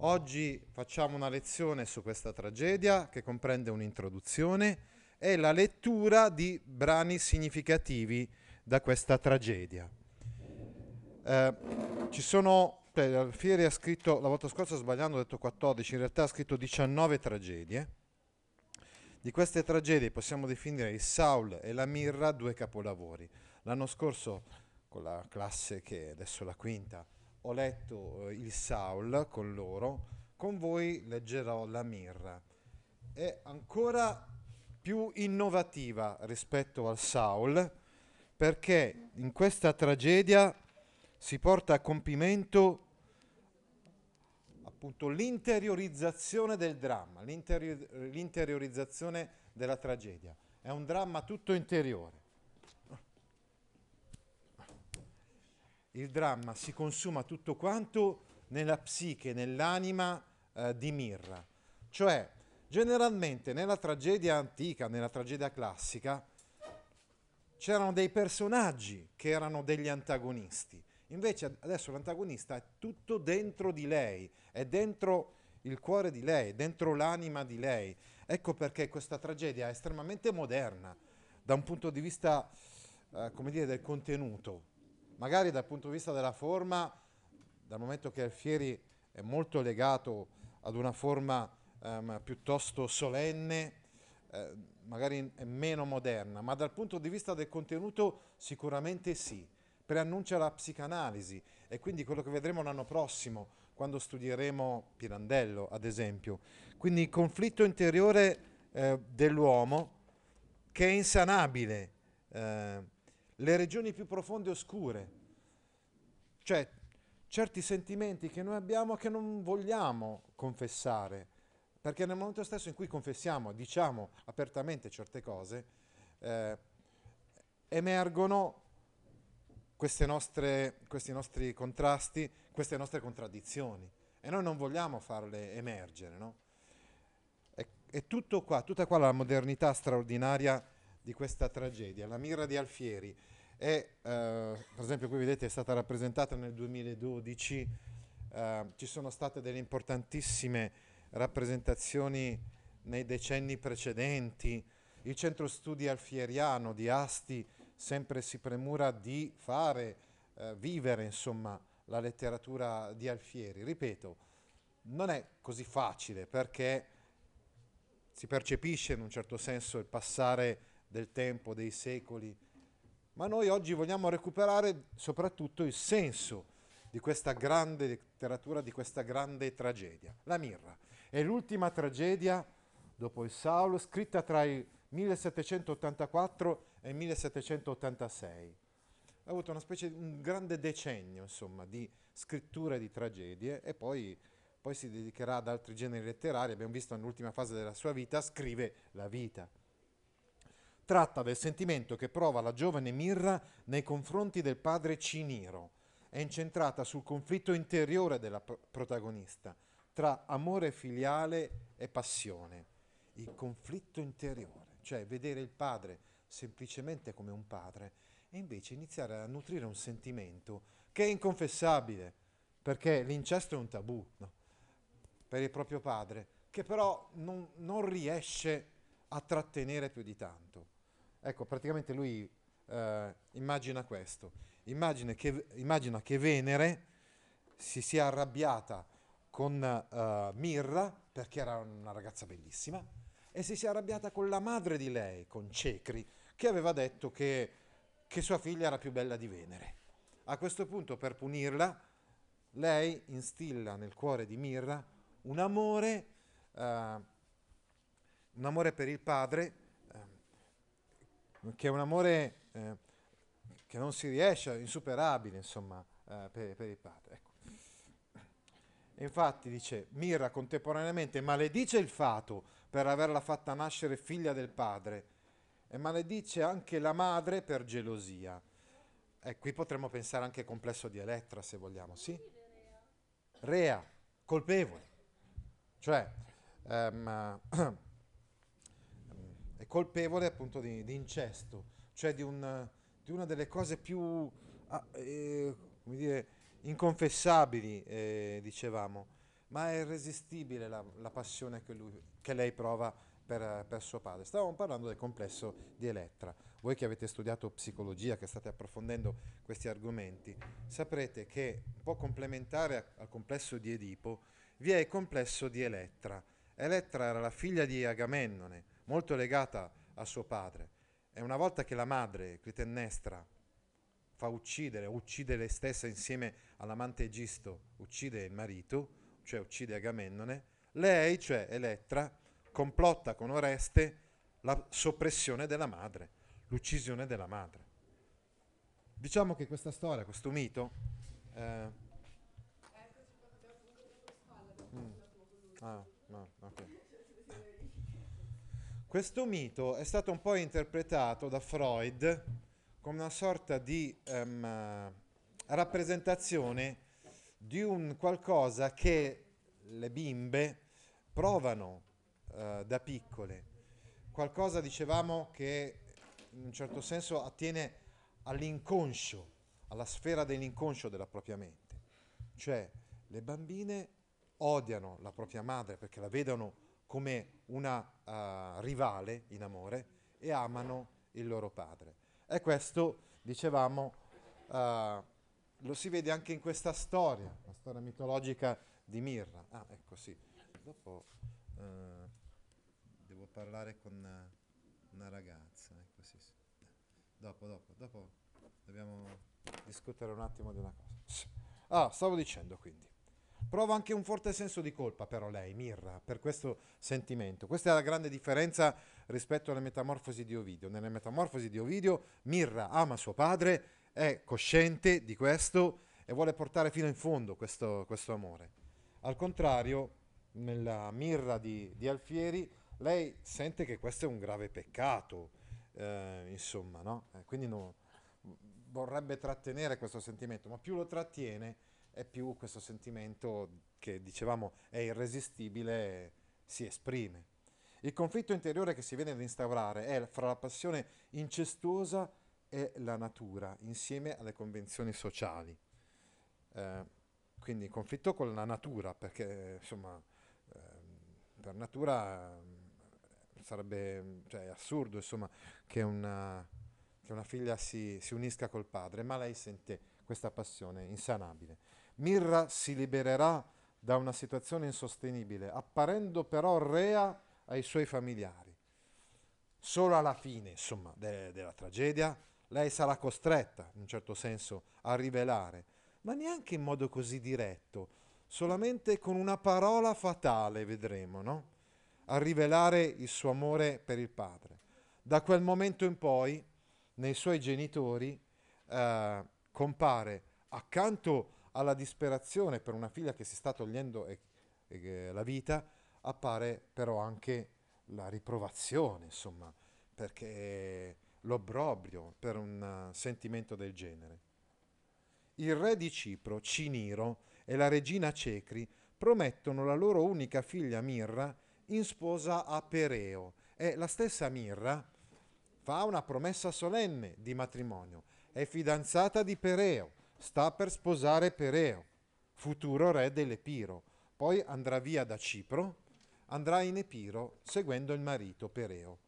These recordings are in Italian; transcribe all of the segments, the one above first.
Oggi facciamo una lezione su questa tragedia che comprende un'introduzione e la lettura di brani significativi da questa tragedia. Eh, ci sono, cioè, Alfieri ha scritto, la volta scorsa sbagliando ho detto 14, in realtà ha scritto 19 tragedie. Di queste tragedie possiamo definire il Saul e la Mirra due capolavori. L'anno scorso, con la classe che adesso è la quinta, ho letto eh, il Saul con loro, con voi leggerò la Mirra. È ancora più innovativa rispetto al Saul perché in questa tragedia si porta a compimento appunto l'interiorizzazione del dramma, l'interior- l'interiorizzazione della tragedia. È un dramma tutto interiore. Il dramma si consuma tutto quanto nella psiche, nell'anima eh, di Mirra. Cioè, generalmente nella tragedia antica, nella tragedia classica, c'erano dei personaggi che erano degli antagonisti. Invece adesso l'antagonista è tutto dentro di lei, è dentro il cuore di lei, dentro l'anima di lei. Ecco perché questa tragedia è estremamente moderna da un punto di vista, eh, come dire, del contenuto. Magari dal punto di vista della forma, dal momento che Alfieri è molto legato ad una forma ehm, piuttosto solenne, eh, magari meno moderna, ma dal punto di vista del contenuto sicuramente sì preannuncia la psicanalisi e quindi quello che vedremo l'anno prossimo quando studieremo Pirandello, ad esempio. Quindi il conflitto interiore eh, dell'uomo che è insanabile, eh, le regioni più profonde e oscure, cioè certi sentimenti che noi abbiamo che non vogliamo confessare, perché nel momento stesso in cui confessiamo, diciamo apertamente certe cose, eh, emergono nostre, questi nostri contrasti, queste nostre contraddizioni e noi non vogliamo farle emergere. No? È, è, tutto qua, tutta qua la modernità straordinaria di questa tragedia. La Mira di Alfieri è, eh, per esempio qui vedete, è stata rappresentata nel 2012, eh, ci sono state delle importantissime rappresentazioni nei decenni precedenti, il centro studi alfieriano di Asti sempre si premura di fare eh, vivere insomma, la letteratura di Alfieri. Ripeto, non è così facile perché si percepisce in un certo senso il passare del tempo, dei secoli, ma noi oggi vogliamo recuperare soprattutto il senso di questa grande letteratura, di questa grande tragedia. La Mirra è l'ultima tragedia dopo il Saulo, scritta tra il 1784 e 1786. Ha avuto una specie di un grande decennio, insomma, di scritture di tragedie e poi, poi si dedicherà ad altri generi letterari. Abbiamo visto nell'ultima fase della sua vita, scrive la vita. Tratta del sentimento che prova la giovane Mirra nei confronti del padre Ciniro. È incentrata sul conflitto interiore della pro- protagonista, tra amore filiale e passione. Il conflitto interiore, cioè vedere il padre semplicemente come un padre e invece iniziare a nutrire un sentimento che è inconfessabile, perché l'incesto è un tabù no? per il proprio padre, che però non, non, riesce a trattenere più di tanto. Ecco, praticamente lui eh, immagina questo, immagina che, immagina che, Venere si sia arrabbiata con uh, Mirra, perché era una ragazza bellissima, e si sia arrabbiata con la madre di lei, con Cecri, che aveva detto che, che sua figlia era più bella di Venere. A questo punto, per punirla, lei instilla nel cuore di Mirra un amore, uh, un amore per il padre, che è un amore uh, che non si riesce, insuperabile, insomma, eh, per, per il padre. Ecco. Infatti dice, Mirra contemporaneamente maledice il fato per averla fatta nascere figlia del padre e maledice anche la madre per gelosia. E qui potremmo pensare anche al complesso di Elettra, se vogliamo, sì? Rea, colpevole. Cioè, ehm, colpevole appunto di, di incesto, cioè di, un, di, una delle cose più, ah, eh, dire, inconfessabili, eh, dicevamo, ma è irresistibile la, la passione che, lui, che, lei prova per, per, suo padre. Stavamo parlando del complesso di Elettra. Voi che avete studiato psicologia, che state approfondendo questi argomenti, saprete che un po' complementare al complesso di Edipo vi è il complesso di Elettra. Elettra era la figlia di Agamennone, molto legata a suo padre. E una volta che la madre, Clitennestra, fa uccidere, uccide lei stessa insieme all'amante Egisto, uccide il marito, cioè uccide Agamennone, lei, cioè Elettra, complotta con Oreste la soppressione della madre, l'uccisione della madre. Diciamo che questa storia, questo mito... Eh, mm, ah, no, okay. Questo mito è stato un po' interpretato da Freud come una sorta di um, rappresentazione di un qualcosa che le bimbe provano uh, da piccole, qualcosa dicevamo che in un certo senso attiene all'inconscio, alla sfera dell'inconscio della propria mente. Cioè le bambine odiano la propria madre perché la vedono come una uh, rivale in amore e amano il loro padre. E questo, dicevamo, uh, lo si vede anche in questa storia, la storia mitologica di Mirra. Ah, ecco sì. Dopo uh, devo parlare con una, ragazza. Ecco, sì, sì. Dopo, dopo, dopo dobbiamo discutere un attimo di una cosa. Ah, stavo dicendo quindi. Prova anche un forte senso di colpa però lei, Mirra, per questo sentimento. Questa è la grande differenza rispetto alle metamorfosi di Ovidio. Nelle metamorfosi di Ovidio Mirra ama suo padre, è cosciente di questo e vuole portare fino in fondo questo, questo amore. Al contrario, nella Mirra di, di, Alfieri, lei sente che questo è un grave peccato, eh, insomma, no? Eh, quindi no, vorrebbe trattenere questo sentimento, ma più lo trattiene e più questo sentimento che dicevamo è irresistibile si esprime. Il conflitto interiore che si viene ad instaurare è fra la passione incestuosa e la natura, insieme alle convenzioni sociali. Eh, quindi conflitto con la natura, perché insomma, eh, per natura eh, sarebbe cioè, assurdo insomma, che, una, che una figlia si, si unisca col padre, ma lei sente questa passione insanabile. Mirra si libererà da una situazione insostenibile, apparendo però rea ai suoi familiari. Solo alla fine, insomma, de- della tragedia, lei sarà costretta, in un certo senso, a rivelare, ma neanche in modo così diretto, solamente con una parola fatale, vedremo, no? A rivelare il suo amore per il padre. Da quel momento in poi, nei suoi genitori, eh, compare accanto alla disperazione per una figlia che si sta togliendo e, e, la vita, appare però anche la riprovazione, insomma, perché l'obbrobrio per un sentimento del genere. Il re di Cipro, Ciniro, e la regina Cecri promettono la loro unica figlia Mirra in sposa a Pereo e la stessa Mirra fa una promessa solenne di matrimonio, è fidanzata di Pereo sta per sposare Pereo, futuro re dell'Epiro, poi andrà via da Cipro, andrà in Epiro seguendo il marito Pereo.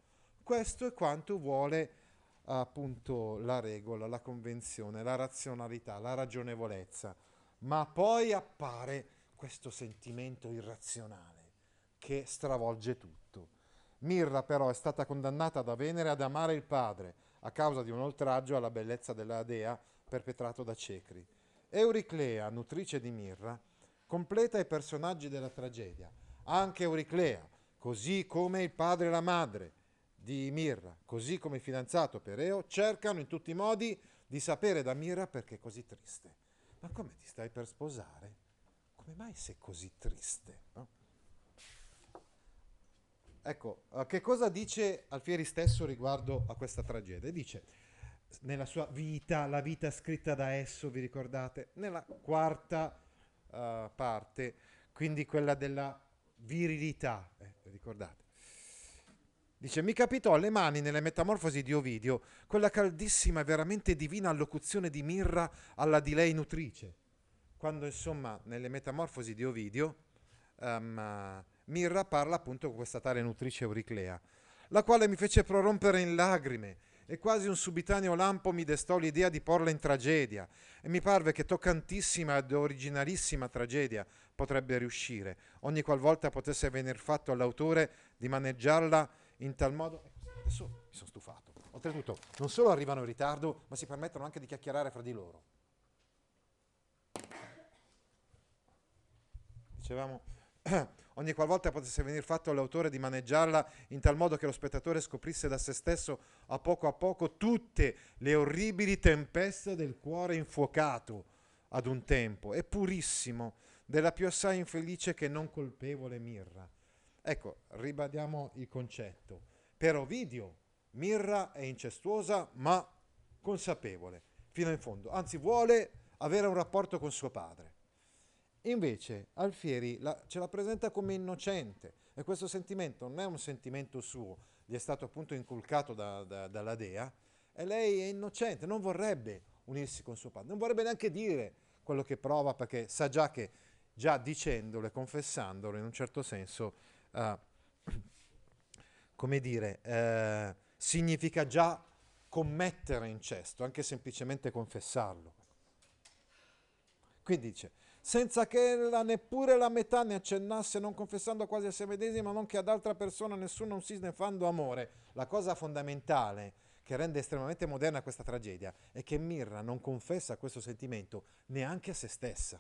Questo è quanto vuole appunto la regola, la convenzione, la razionalità, la ragionevolezza, ma poi appare questo sentimento irrazionale che stravolge tutto. Mirra però è stata condannata da Venere ad amare il padre a causa di un oltraggio alla bellezza della dea perpetrato da Cecri. Euriclea, nutrice di Mirra, completa i personaggi della tragedia. Anche Euriclea, così come il padre e la madre di Mirra, così come il fidanzato Pereo, cercano in tutti i modi di sapere da Mirra perché è così triste. Ma come ti stai per sposare? Come mai sei così triste? no? Ecco, eh, che cosa dice Alfieri stesso riguardo a questa tragedia? Dice, nella sua vita, la vita scritta da esso, vi ricordate? Nella quarta eh, parte, quindi quella della virilità, eh, ricordate? Dice, mi capitò alle mani nelle metamorfosi di Ovidio quella caldissima e veramente divina allocuzione di Mirra alla di lei nutrice. Quando insomma nelle metamorfosi di Ovidio ehm, Mirra parla appunto con questa tale nutrice Euriclea, la quale mi fece prorompere in lagrime e quasi un subitaneo lampo mi destò l'idea di porla in tragedia e mi parve che toccantissima ed originalissima tragedia potrebbe riuscire, ogni qualvolta potesse venir fatto all'autore di maneggiarla in tal modo... Ecco, Adesso mi sono stufato. Oltretutto, non solo arrivano in ritardo, ma si permettono anche di chiacchierare fra di loro. Dicevamo, ogni qualvolta potesse venir fatto all'autore di maneggiarla in tal modo che lo spettatore scoprisse da se stesso a poco a poco tutte le orribili tempeste del cuore infuocato ad un tempo e purissimo della più assai infelice che non colpevole mirra. Ecco, ribadiamo il concetto. Per Ovidio, Mirra è incestuosa ma consapevole, fino in fondo, anzi vuole avere un rapporto con suo padre. Invece Alfieri la- ce la presenta come innocente e questo sentimento non è un sentimento suo, gli è stato appunto inculcato da- da- dalla Dea e lei è innocente, non vorrebbe unirsi con suo padre, non vorrebbe neanche dire quello che prova perché sa già che già dicendolo e confessandolo in un certo senso, eh, come dire, eh, significa già commettere incesto, anche semplicemente confessarlo. Quindi dice, senza che ella neppure la metà ne accennasse, non confessando quasi a se medesima, non che ad altra persona nessuno non si snefando amore. La cosa fondamentale che rende estremamente moderna questa tragedia è che Mirra non confessa questo sentimento neanche a se stessa.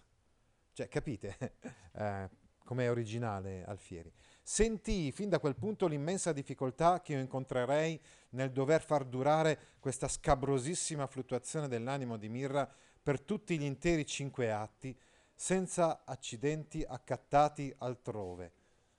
Cioè, capite eh, com'è originale Alfieri? Sentii fin da quel punto l'immensa difficoltà che io incontrerei nel dover far durare questa scabrosissima fluttuazione dell'animo di Mirra per tutti gli interi cinque atti, senza accidenti accattati altrove.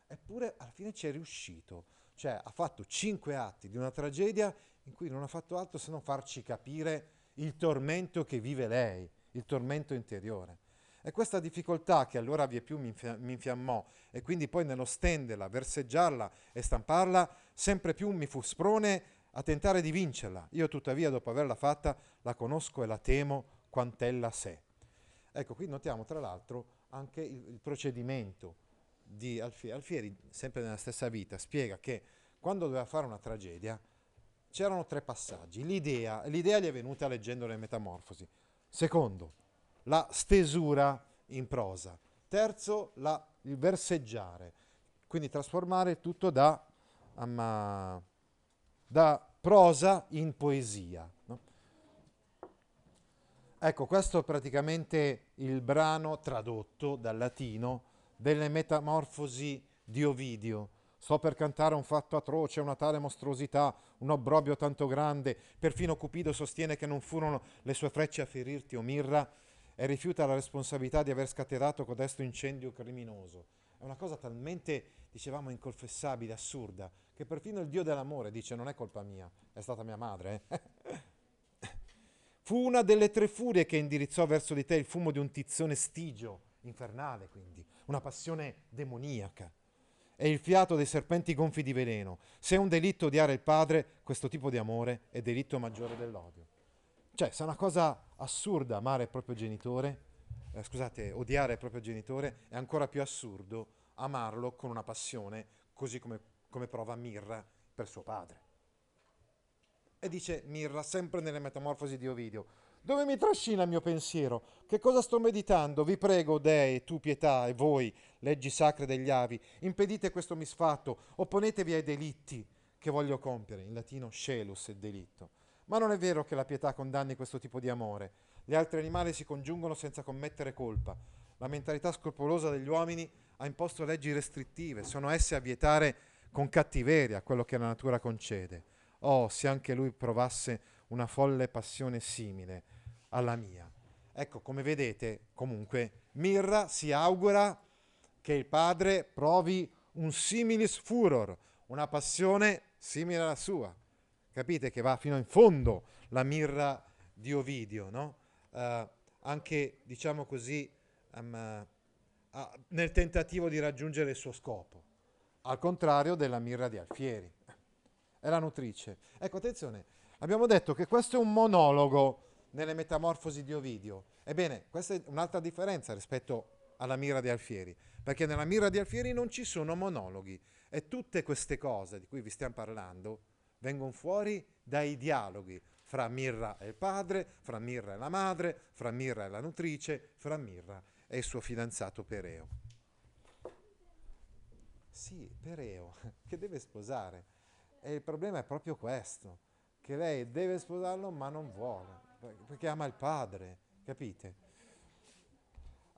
Eppure alla fine ci è riuscito, cioè ha fatto cinque atti di una tragedia in cui non ha fatto altro se non farci capire il tormento che vive lei, il tormento interiore. E questa difficoltà che allora via più mi, infia- mi infiammò e quindi poi nello stenderla, verseggiarla e stamparla, sempre più mi fu sprone a tentare di vincerla. Io tuttavia dopo averla fatta la conosco e la temo quant'ella sé. Ecco, qui notiamo tra l'altro anche il, il procedimento di Alfieri. Alfieri, sempre nella stessa vita, spiega che quando doveva fare una tragedia c'erano tre passaggi. L'idea, l'idea gli è venuta leggendo le Metamorfosi. Secondo, la stesura in prosa. Terzo, la- il verseggiare, quindi trasformare tutto da, um, da prosa in poesia. no? Ecco, questo è praticamente il brano tradotto dal latino delle Metamorfosi di Ovidio. Sto per cantare un fatto atroce, una tale mostruosità, un obbrobio tanto grande, perfino Cupido sostiene che non furono le sue frecce a ferirti, o Mirra, e rifiuta la responsabilità di aver scatenato codesto incendio criminoso. È una cosa talmente, dicevamo, inconfessabile, assurda, che perfino il Dio dell'amore dice non è colpa mia, è stata mia madre. eh." Fu una delle tre furie che indirizzò verso di te il fumo di un tizzone stigio, infernale quindi, una passione demoniaca. E il fiato dei serpenti gonfi di veleno. Se è un delitto odiare il padre, questo tipo di amore è delitto maggiore dell'odio. Cioè, se è una cosa assurda amare il proprio genitore, eh, scusate, odiare il proprio genitore, è ancora più assurdo amarlo con una passione, così come, come prova Mirra per suo padre. E dice Mirra, sempre nelle metamorfosi di Ovidio, dove mi trascina il mio pensiero? Che cosa sto meditando? Vi prego, dei, tu pietà e voi, leggi sacre degli avi, impedite questo misfatto, opponetevi ai delitti che voglio compiere. In latino scelus è delitto. Ma non è vero che la pietà condanni questo tipo di amore. Gli altri animali si congiungono senza commettere colpa. La mentalità scrupolosa degli uomini ha imposto leggi restrittive, sono esse a vietare con cattiveria quello che la natura concede. Oh, se anche lui provasse una folle passione simile alla mia. Ecco, come vedete, comunque, Mirra si augura che il padre provi un similis furor, una passione simile alla sua. Capite che va fino in fondo la mirra di Ovidio, no? Uh, anche, diciamo così, um, uh, nel tentativo di raggiungere il suo scopo, al contrario della mirra di Alfieri. È la nutrice. Ecco, attenzione, abbiamo detto che questo è un monologo nelle metamorfosi di Ovidio. Ebbene, questa è un'altra differenza rispetto alla mirra di Alfieri, perché nella mirra di Alfieri non ci sono monologhi e tutte queste cose di cui vi stiamo parlando vengono fuori dai dialoghi fra Mirra e il padre, fra Mirra e la madre, fra Mirra e la nutrice, fra Mirra e il suo fidanzato Pereo. Sì, Pereo, che deve sposare. E il problema è proprio questo, che lei deve sposarlo ma non vuole, perché ama il padre, capite?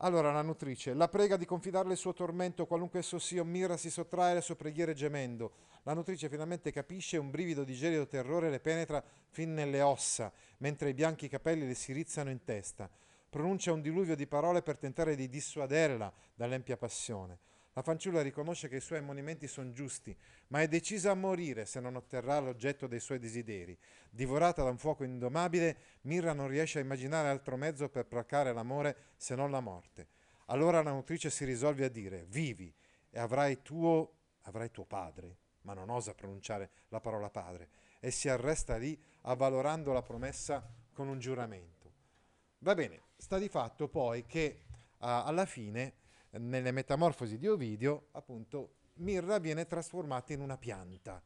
Allora la nutrice la prega di confidarle il suo tormento, qualunque esso sia, Mira si sottrae alle sue preghiere gemendo. La nutrice finalmente capisce un brivido di gelido terrore le penetra fin nelle ossa, mentre i bianchi capelli le si rizzano in testa. Pronuncia un diluvio di parole per tentare di dissuaderla dall'empia passione. La fanciulla riconosce che i suoi ammonimenti sono giusti, ma è decisa a morire se non otterrà l'oggetto dei suoi desideri. Divorata da un fuoco indomabile, Mirra non riesce a immaginare altro mezzo per placare l'amore se non la morte. Allora la nutrice si risolve a dire: Vivi e avrai tuo, avrai tuo padre, ma non osa pronunciare la parola padre, e si arresta lì avvalorando la promessa con un giuramento. Va bene, sta di fatto poi che uh, alla fine nelle metamorfosi di Ovidio, appunto, mirra viene trasformata in una pianta,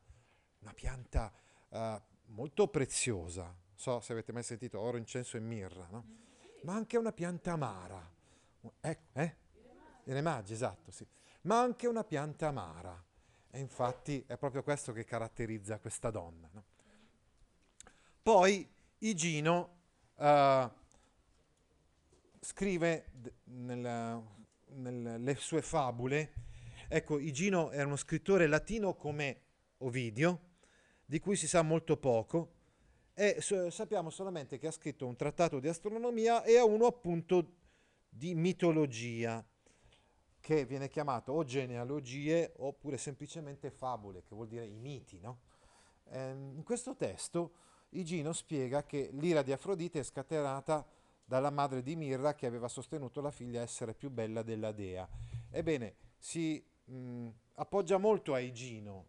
una pianta uh, molto preziosa. So se avete mai sentito oro, incenso e mirra, no? Ma anche una pianta amara. Ecco, eh? I remaggi, esatto, sì. Ma anche una pianta amara. E infatti è proprio questo che caratterizza questa donna. No? Poi Igino uh, scrive d- nel, nelle sue fabule, ecco, Igino era uno scrittore latino come Ovidio, di cui si sa molto poco, e sappiamo solamente che ha scritto un trattato di astronomia e uno appunto di mitologia, che viene chiamato o genealogie oppure semplicemente fabule, che vuol dire i miti. No? Eh, in questo testo Igino spiega che l'ira di Afrodite è scatenata dalla madre di Mirra che aveva sostenuto la figlia essere più bella della dea. Ebbene, si mh, appoggia molto a Igino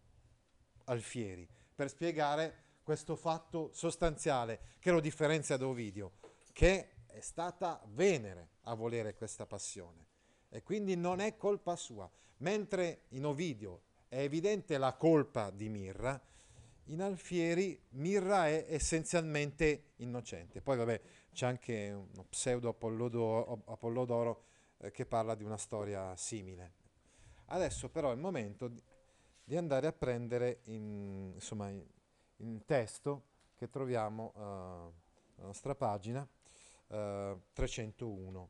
Alfieri per spiegare questo fatto sostanziale che lo differenzia da Ovidio, che è stata Venere a volere questa passione e quindi non è colpa sua. Mentre in Ovidio è evidente la colpa di Mirra, in Alfieri Mirra è essenzialmente innocente. Poi vabbè, c'è anche uno pseudo Apollodoro, eh, che parla di una storia simile. Adesso però è il momento di, andare a prendere in, insomma, in, testo che troviamo eh, la nostra pagina uh, 301.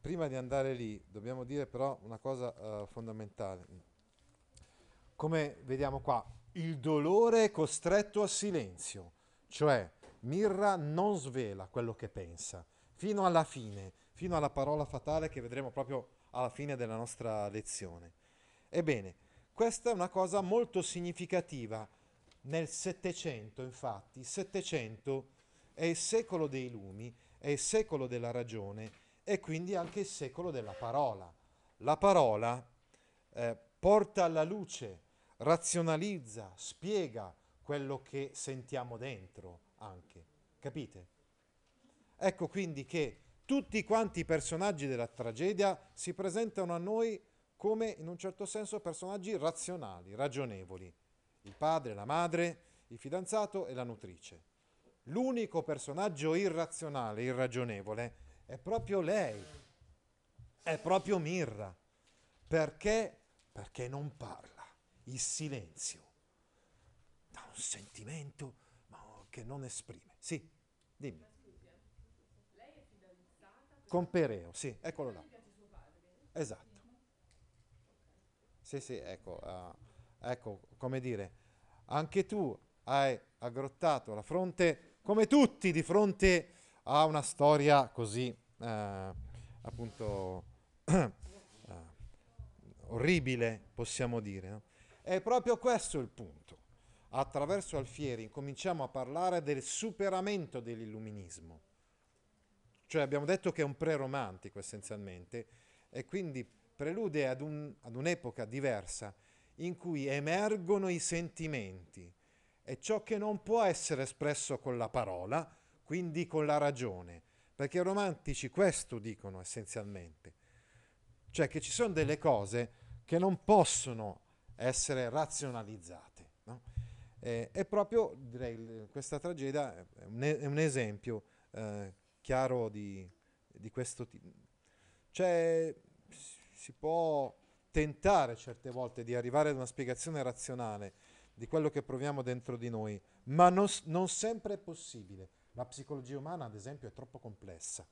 Prima di andare lì dobbiamo dire però una cosa uh, fondamentale. Come vediamo qua, il dolore è costretto a silenzio, cioè Mirra non svela quello che pensa, fino alla fine, fino alla parola fatale che vedremo proprio alla fine della nostra lezione. Ebbene, questa è una cosa molto significativa. Nel Settecento, infatti, il Settecento è il secolo dei lumi, è il secolo della ragione e quindi anche il secolo della parola. La parola eh, porta alla luce, razionalizza, spiega quello che sentiamo dentro anche. Capite? Ecco quindi che tutti quanti i personaggi della tragedia si presentano a noi come in un certo senso personaggi razionali, ragionevoli. Il padre, la madre, il fidanzato e la nutrice. L'unico personaggio irrazionale, irragionevole, è proprio lei, è proprio Mirra. Perché? Perché non parla. Il silenzio da un sentimento che non esprime. Sì, dimmi. Con Pereo, sì, eccolo là. Esatto. Sì, sì, ecco, uh, ecco, come dire, anche tu hai aggrottato la fronte come tutti di fronte a una storia così, eh, appunto, eh, orribile, possiamo dire. No? È proprio questo il punto. Attraverso Alfieri cominciamo a parlare del superamento dell'illuminismo. Cioè abbiamo detto che è un pre-romantico essenzialmente e quindi prelude ad, un, ad un'epoca diversa in cui emergono i sentimenti e ciò che non può essere espresso con la parola, quindi con la ragione, perché i romantici questo dicono essenzialmente, cioè che ci sono delle cose che non possono essere razionalizzate. No? Eh, e proprio direi questa tragedia è un, è un esempio eh, chiaro di, di questo tipo. Cioè, si può tentare certe volte di arrivare ad una spiegazione razionale di quello che proviamo dentro di noi, ma non, non sempre è possibile. La psicologia umana, ad esempio, è troppo complessa.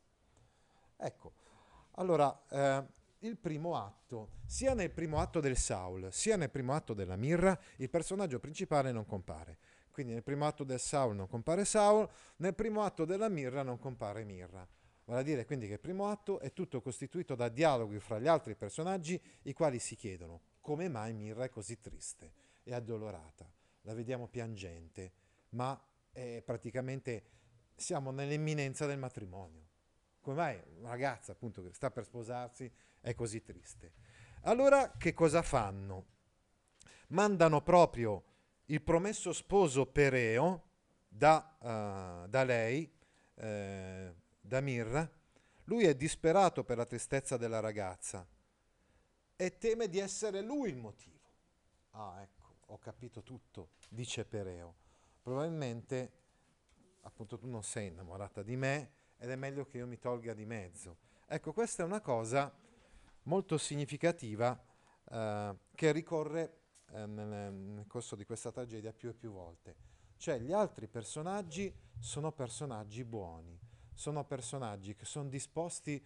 Ecco, allora, eh, il primo atto, sia nel primo atto del Saul, sia nel primo atto della Mirra, il personaggio principale non compare. Quindi nel primo atto del Saul non compare Saul, nel primo atto della Mirra non compare Mirra. Vale a dire quindi che il primo atto è tutto costituito da dialoghi fra gli altri personaggi, i quali si chiedono come mai Mirra è così triste e addolorata. La vediamo piangente, ma è praticamente siamo nell'imminenza del matrimonio. Come mai una ragazza appunto che sta per sposarsi è così triste? Allora che cosa fanno? Mandano proprio il promesso sposo Pereo da, uh, da lei, eh, da Mirra, lui è disperato per la tristezza della ragazza e teme di essere lui il motivo. Ah, ecco, ho capito tutto, dice Pereo. Probabilmente, appunto, tu non sei innamorata di me ed è meglio che io mi tolga di mezzo. Ecco, questa è una cosa molto significativa eh, che ricorre eh, nel, corso di questa tragedia più e più volte. Cioè, gli altri personaggi sono personaggi buoni sono personaggi che sono disposti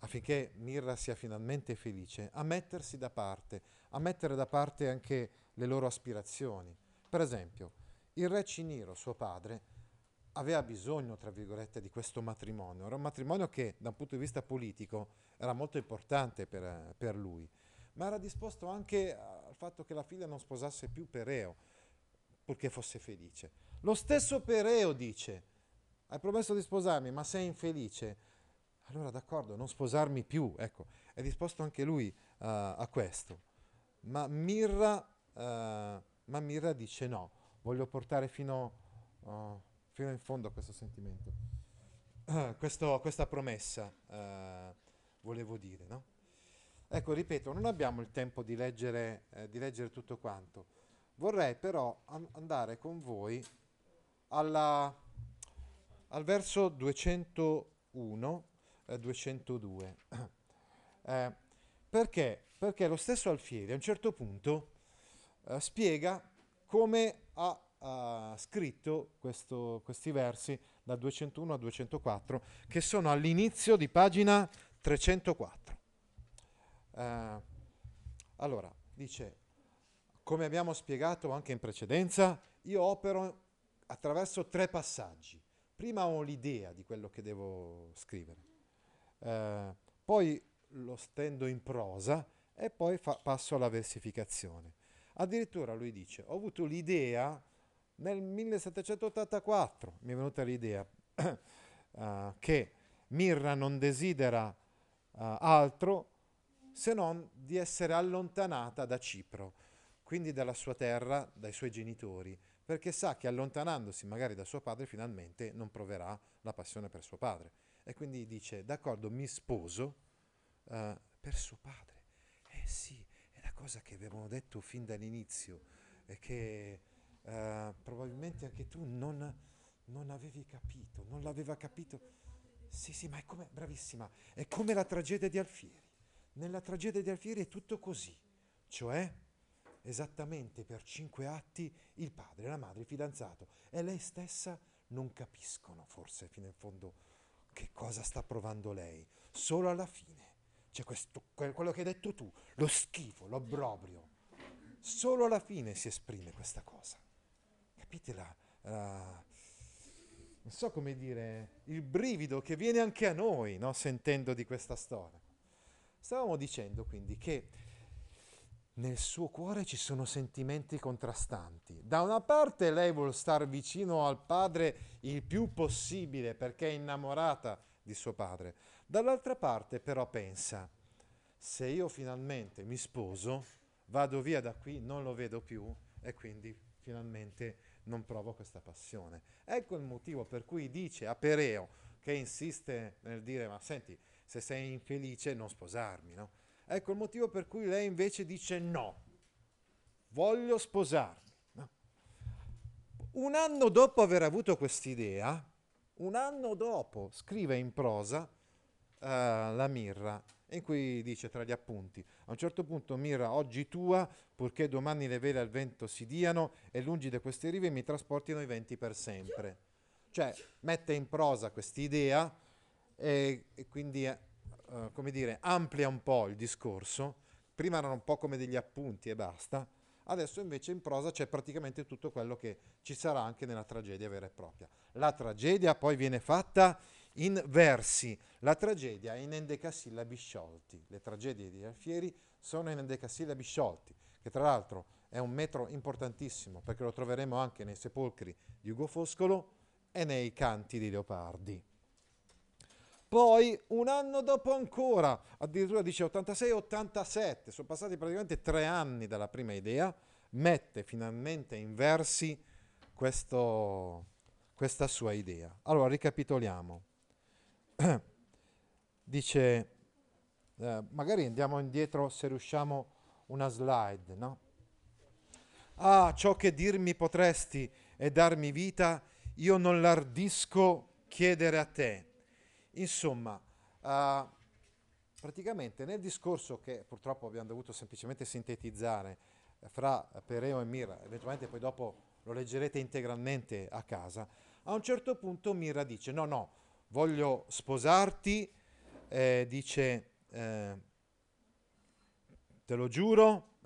affinché Mirra sia finalmente felice, a mettersi da parte, a mettere da parte anche le loro aspirazioni. Per esempio, il re Ciniro, suo padre, aveva bisogno, tra virgolette, di questo matrimonio. Era un matrimonio che, da un punto di vista politico, era molto importante per, per lui, ma era disposto anche al fatto che la figlia non sposasse più Pereo, purché fosse felice. Lo stesso Pereo dice, hai promesso di sposarmi, ma sei infelice. Allora d'accordo, non sposarmi più. Ecco, è disposto anche lui uh, a questo. Ma Mirra, uh, ma Mirra, dice no, voglio portare fino, uh, fino in fondo a questo sentimento. Questo, questa promessa, volevo dire, no? Ecco, ripeto, non abbiamo il tempo di leggere, eh, di leggere tutto quanto. Vorrei però an- andare con voi alla al verso 201 e 202. Eh, perché? Perché lo stesso Alfieri a un certo punto eh, spiega come ha, ha scritto questo, questi versi da 201 a 204 che sono all'inizio di pagina 304. Eh, allora, dice, come abbiamo spiegato anche in precedenza, io opero attraverso tre passaggi prima ho l'idea di quello che devo scrivere, eh, poi lo stendo in prosa e poi fa- passo alla versificazione. Addirittura lui dice, ho avuto l'idea nel 1784, mi è venuta l'idea uh, che Mirra non desidera uh, altro se non di essere allontanata da Cipro, quindi dalla sua terra, dai suoi genitori, perché sa che allontanandosi magari da suo padre finalmente non proverà la passione per suo padre. E quindi dice, d'accordo, mi sposo uh, per suo padre. Eh sì, è la cosa che avevamo detto fin dall'inizio e che uh, probabilmente anche tu non, non avevi capito, non l'aveva capito. Sì, sì, ma è come, bravissima, è come la tragedia di Alfieri. Nella tragedia di Alfieri è tutto così, cioè esattamente per cinque atti il padre, la madre, il fidanzato e lei stessa non capiscono forse fino in fondo che cosa sta provando lei. Solo alla fine c'è questo, quello che hai detto tu, lo schifo, l'obbrobrio. Solo alla fine si esprime questa cosa. Capite la, la, non so come dire, il brivido che viene anche a noi, no? sentendo di questa storia. Stavamo dicendo quindi che nel suo cuore ci sono sentimenti contrastanti. Da una parte lei vuole stare vicino al padre il più possibile perché è innamorata di suo padre, dall'altra parte però pensa, se io finalmente mi sposo, vado via da qui, non lo vedo più e quindi finalmente non provo questa passione. Ecco il motivo per cui dice a Pereo, che insiste nel dire, ma senti, se sei infelice non sposarmi, no? Ecco il motivo per cui lei invece dice no, voglio sposarmi. No? Un anno dopo aver avuto quest'idea, un anno dopo scrive in prosa uh, la Mirra, in cui dice tra gli appunti, a un certo punto Mirra, oggi tua, purché domani le vele al vento si diano e lungi da queste rive mi trasportino i venti per sempre. Cioè mette in prosa quest'idea e, e quindi eh, come dire, amplia un po' il discorso. Prima erano un po' come degli appunti e basta. Adesso invece in prosa c'è praticamente tutto quello che ci sarà anche nella tragedia vera e propria. La tragedia poi viene fatta in versi, la tragedia è in endecasillabi sciolti. Le tragedie di Alfieri sono in endecasillabi sciolti, che tra l'altro è un metro importantissimo perché lo troveremo anche nei sepolcri di Ugo Foscolo e nei canti di Leopardi. Poi un anno dopo ancora, addirittura dice 86-87, sono passati praticamente tre anni dalla prima idea, mette finalmente in versi questo, questa sua idea. Allora ricapitoliamo. dice, eh, magari andiamo indietro se riusciamo una slide, no? Ah, ciò che dirmi potresti e darmi vita, io non l'ardisco chiedere a te Insomma, uh, praticamente nel discorso che purtroppo abbiamo dovuto semplicemente sintetizzare eh, fra Pereo e Mira, eventualmente poi dopo lo leggerete integralmente a casa, a un certo punto Mira dice no, no, voglio sposarti, eh, dice eh, te lo giuro,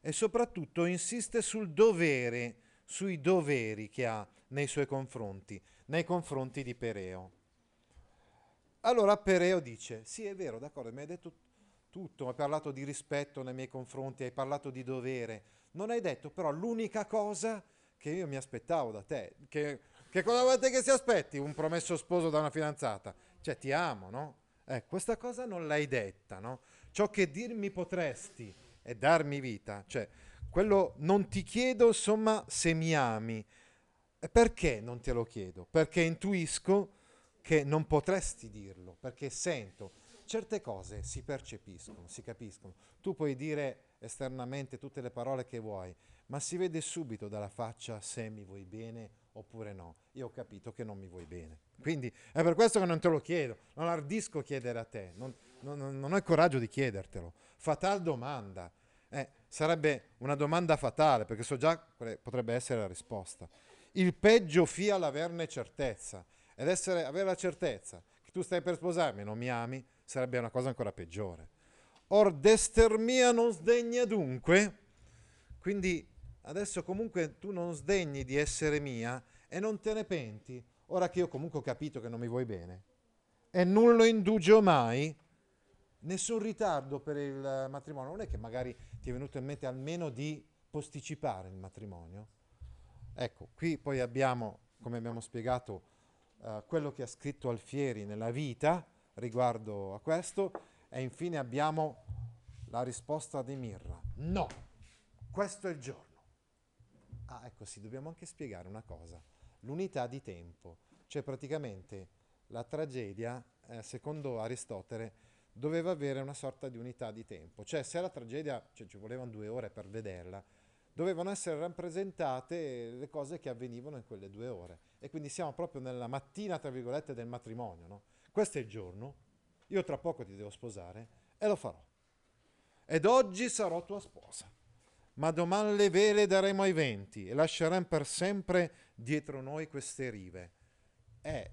e soprattutto insiste sul dovere, sui doveri che ha nei suoi confronti, nei confronti di Pereo. Allora Pereo dice, sì è vero, d'accordo, mi hai detto tutto, hai parlato di rispetto nei miei confronti, hai parlato di dovere, non hai detto però l'unica cosa che io mi aspettavo da te, che, che cosa volete che si aspetti un promesso sposo da una fidanzata? Cioè ti amo, no? Eh, questa cosa non l'hai detta, no? Ciò che dirmi potresti è darmi vita, cioè quello non ti chiedo insomma se mi ami. Perché non te lo chiedo? Perché intuisco che non potresti dirlo, perché sento. Certe cose si percepiscono, si capiscono. Tu puoi dire esternamente tutte le parole che vuoi, ma si vede subito dalla faccia se mi vuoi bene oppure no. Io ho capito che non mi vuoi bene. Quindi è per questo che non te lo chiedo, non ardisco chiedere a te, non, non, non ho il coraggio di chiedertelo. Fatal domanda. Eh, sarebbe una domanda fatale, perché so già quale potrebbe essere la risposta. Il peggio fia l'averne certezza ed essere, avere la certezza che tu stai per sposarmi e non mi ami sarebbe una cosa ancora peggiore. Or dester mia non sdegna dunque, quindi adesso comunque tu non sdegni di essere mia e non te ne penti, ora che io comunque ho capito che non mi vuoi bene. E non lo indugio mai, nessun ritardo per il matrimonio, non è che magari ti è venuto in mente almeno di posticipare il matrimonio. Ecco, qui poi abbiamo, come abbiamo spiegato, uh, quello che ha scritto Alfieri nella vita riguardo a questo e infine abbiamo la risposta di Mirra. No, questo è il giorno. Ah, ecco sì, dobbiamo anche spiegare una cosa, l'unità di tempo, cioè praticamente la tragedia, eh, secondo Aristotele, doveva avere una sorta di unità di tempo, cioè se la tragedia, cioè ci volevano due ore per vederla, dovevano essere rappresentate le cose che avvenivano in quelle due ore. E quindi siamo proprio nella mattina, tra virgolette, del matrimonio. No? Questo è il giorno, io tra poco ti devo sposare e lo farò. Ed oggi sarò tua sposa. Ma domani le vele daremo ai venti e lasceremo per sempre dietro noi queste rive. È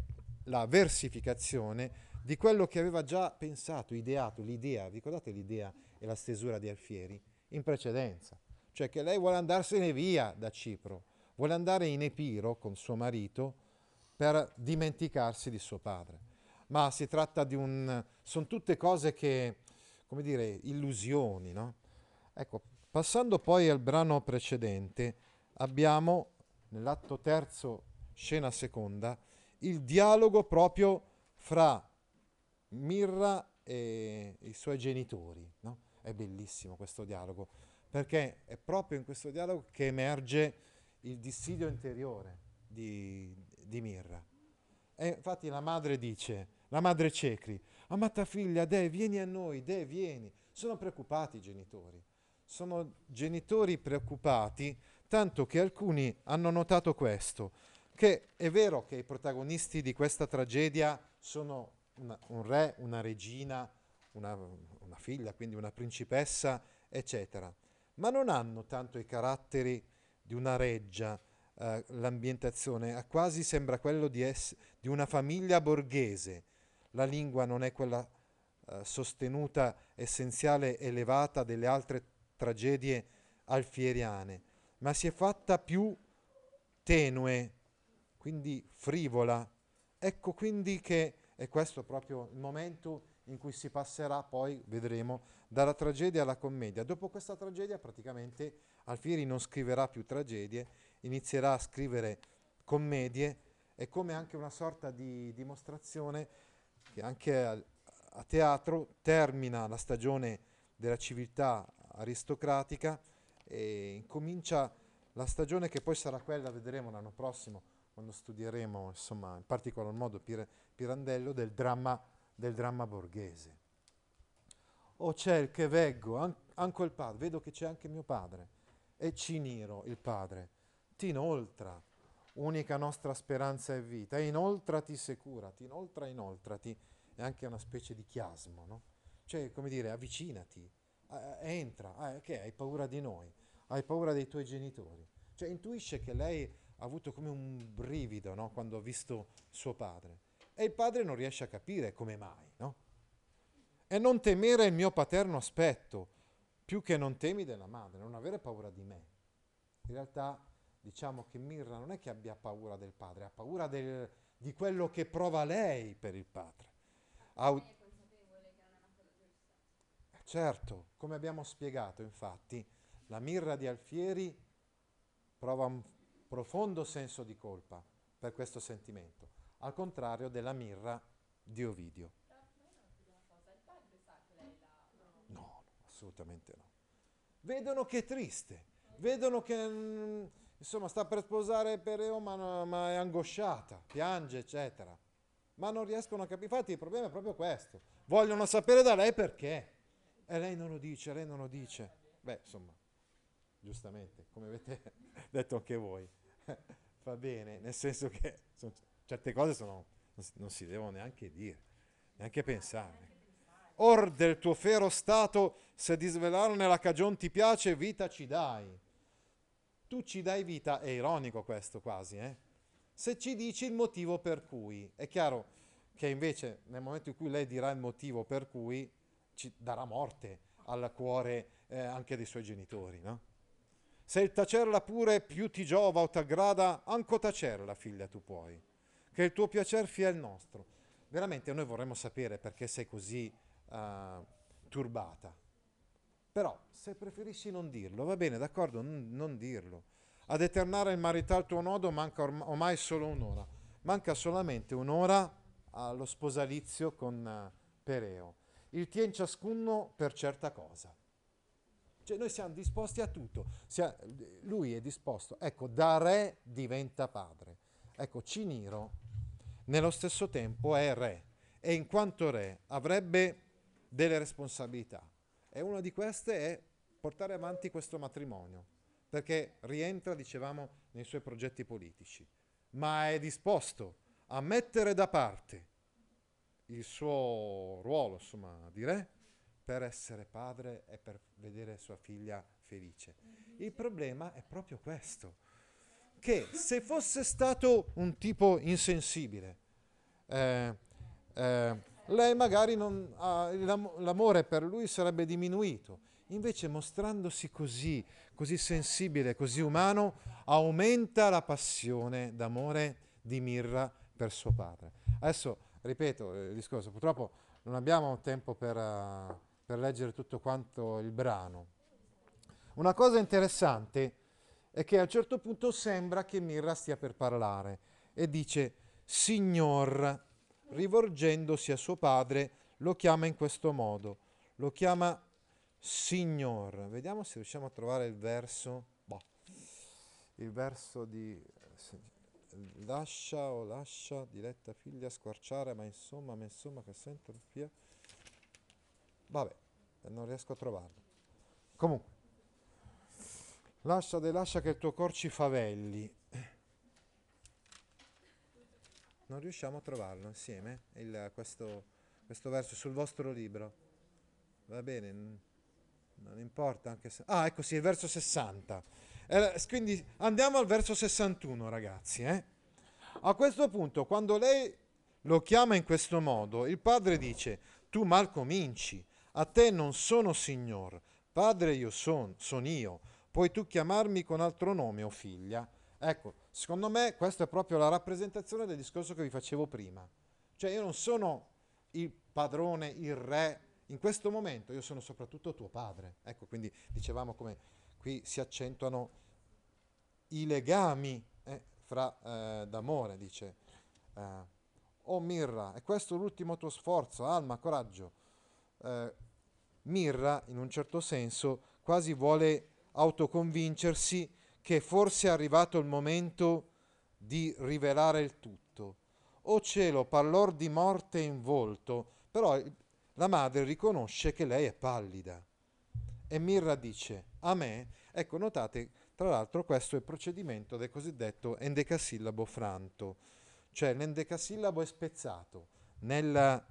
la versificazione di quello che aveva già pensato, ideato, l'idea, ricordate l'idea e la stesura di Alfieri in precedenza cioè che lei vuole andarsene via da Cipro, vuole andare in Epiro con suo marito per dimenticarsi di suo padre. Ma si tratta di un... sono tutte cose che, come dire, illusioni, no? Ecco, passando poi al brano precedente, abbiamo nell'atto terzo, scena seconda, il dialogo proprio fra Mirra e i suoi genitori. No? È bellissimo questo dialogo, perché è proprio in questo dialogo che emerge il dissidio interiore di, di Mirra. E infatti la madre dice, la madre Cecri, amata figlia, De, vieni a noi, De, vieni. Sono preoccupati i genitori. Sono genitori preoccupati, tanto che alcuni hanno notato questo, che è vero che i protagonisti di questa tragedia sono una, un re, una regina, una, una figlia, quindi una principessa, eccetera, ma non hanno tanto i caratteri di una reggia, eh, l'ambientazione, quasi sembra quello di, ess- di, una famiglia borghese. La lingua non è quella eh, sostenuta, essenziale, elevata delle altre tragedie alfieriane, ma si è fatta più tenue, quindi frivola. Ecco quindi che è questo proprio il momento in cui si passerà poi, vedremo, dalla tragedia alla commedia. Dopo questa tragedia praticamente Alfieri non scriverà più tragedie, inizierà a scrivere commedie, è come anche una sorta di dimostrazione che anche a, a teatro termina la stagione della civiltà aristocratica e incomincia la stagione che poi sarà quella, vedremo l'anno prossimo, quando studieremo insomma, in particolar modo Pir- Pirandello del dramma, del dramma borghese. Oh ciel che veggo, an- anche il padre, vedo che c'è anche mio padre, e Ciniro il padre, ti inoltra, unica nostra speranza e vita, e inoltrati securati, inoltra, inoltrati, è anche una specie di chiasmo, no? Cioè, come dire, avvicinati, entra, eh, che hai paura di noi, hai paura dei tuoi genitori. Cioè, intuisce che lei ha avuto come un brivido no? quando ha visto suo padre. E il padre non riesce a capire come mai, no? E non temere il mio paterno aspetto, più che non temi della madre, non avere paura di me. In realtà diciamo che Mirra non è che abbia paura del padre, ha paura del, di quello che prova lei per il padre. Ha, certo, come abbiamo spiegato infatti, la Mirra di Alfieri prova un profondo senso di colpa per questo sentimento, al contrario della mirra di Ovidio. No, assolutamente no. Vedono che è triste, vedono che mm, insomma sta per sposare Pereo ma, ma è angosciata, piange eccetera, ma non riescono a capire. Infatti il problema è proprio questo, vogliono sapere da lei perché e lei non lo dice, lei non lo dice. Beh, insomma, giustamente, come avete detto anche voi. va bene, nel senso che sono, certe cose sono, non si devono neanche dire, neanche pensare. Or del tuo fero stato, se di svelarne la cagion ti piace, vita ci dai. Tu ci dai vita, è ironico questo quasi, eh? Se ci dici il motivo per cui, è chiaro che invece nel momento in cui lei dirà il motivo per cui, ci darà morte al cuore eh, anche dei suoi genitori, no? Se il tacerla pure più ti giova o t'aggrada, anco tacerla, figlia, tu puoi, che il tuo piacer fia il nostro. Veramente noi vorremmo sapere perché sei così uh, turbata. Però, se preferisci non dirlo, va bene, d'accordo, non, non dirlo. Ad eternare il marital tuo nodo manca orm- ormai solo un'ora. Manca solamente un'ora allo sposalizio con uh, Pereo. Il tien ciascuno per certa cosa. Cioè noi siamo disposti a tutto. Lui è disposto. Ecco, da re diventa padre. Ecco, Ciniro nello stesso tempo è re e in quanto re avrebbe delle responsabilità. E una di queste è portare avanti questo matrimonio, perché rientra, dicevamo, nei suoi progetti politici, ma è disposto a mettere da parte il suo ruolo, insomma, di re per essere padre e per vedere sua figlia felice. Il problema è proprio questo, che se fosse stato un tipo insensibile, eh, eh, lei magari non, ah, l'amore per lui sarebbe diminuito. Invece mostrandosi così, così sensibile, così umano, aumenta la passione d'amore di Mirra per suo padre. Adesso ripeto il discorso, purtroppo non abbiamo tempo per, uh, per leggere tutto quanto il brano. Una cosa interessante è che a un certo punto sembra che Mirra stia per parlare e dice Signor, rivolgendosi a suo padre, lo chiama in questo modo, lo chiama Signor. Vediamo se riusciamo a trovare il verso, boh, il verso di lascia o lascia, diletta figlia, squarciare, ma insomma, ma insomma, che sento via. Vabbè, non riesco a trovarlo. Comunque, lascia de lascia che il tuo cor ci favelli. Non riusciamo a trovarlo insieme, il, questo, questo verso sul vostro libro. Va bene, non importa anche se... Ah, ecco sì, il verso 60. Eh, quindi andiamo al verso 61, ragazzi. Eh? A questo punto, quando lei lo chiama in questo modo, il padre dice, tu mal cominci, a te non sono signor, padre io sono, sono io, puoi tu chiamarmi con altro nome o figlia? Ecco, secondo me questa è proprio la rappresentazione del discorso che vi facevo prima. Cioè io non sono il padrone, il re, in questo momento io sono soprattutto tuo padre. Ecco, quindi dicevamo come qui si accentuano i legami eh, fra, eh, d'amore, dice. Eh, oh Mirra, è questo l'ultimo tuo sforzo? Alma, coraggio. Eh, Mirra, in un certo senso, quasi vuole autoconvincersi che forse è arrivato il momento di rivelare il tutto. Oh cielo, pallor di morte in volto, però la madre riconosce che lei è pallida. E Mirra dice, a me, ecco notate, tra l'altro questo è il procedimento del cosiddetto endecasillabo franto, cioè l'endecasillabo è spezzato. Nella,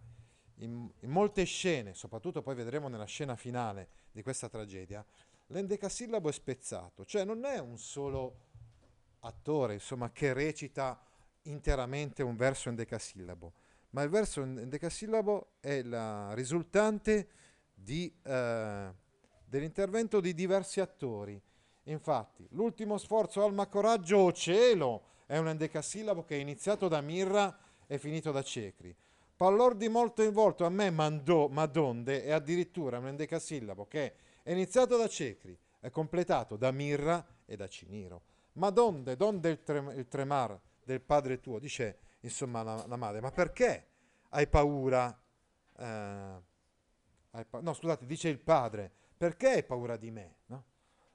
in, in molte scene, soprattutto poi vedremo nella scena finale di questa tragedia, l'endecasillabo è spezzato, cioè non è un solo attore, insomma, che recita interamente un verso endecasillabo, ma il verso endecasillabo è la risultante di, eh, dell'intervento di diversi attori. Infatti, l'ultimo sforzo Alma Coraggio o Cielo è un endecasillabo che è iniziato da Mirra e finito da Cecri. Pallor di molto in volto a me mandò Madonde è addirittura un endecasillabo che è iniziato da Cecri, è completato da Mirra e da Ciniro. Ma donde, donde il, trem- il tremar del padre tuo? Dice insomma la, la madre, ma perché hai paura? Eh, hai pa- no, scusate, dice il padre, perché hai paura di me? No?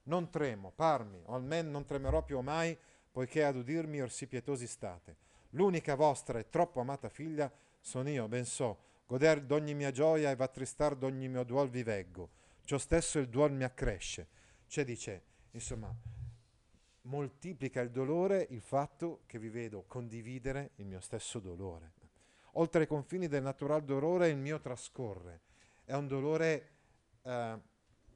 Non tremo, parmi, o almeno non tremerò più mai, poiché ad udirmi orsi pietosi state. L'unica vostra e troppo amata figlia sono io, ben so, goder d'ogni mia gioia e va tristar d'ogni mio duol vi veggo ciò stesso il duol mi accresce. Cioè dice, insomma, moltiplica il dolore il fatto che vi vedo condividere il mio stesso dolore. Oltre ai confini del natural dolore il mio trascorre. È un dolore eh,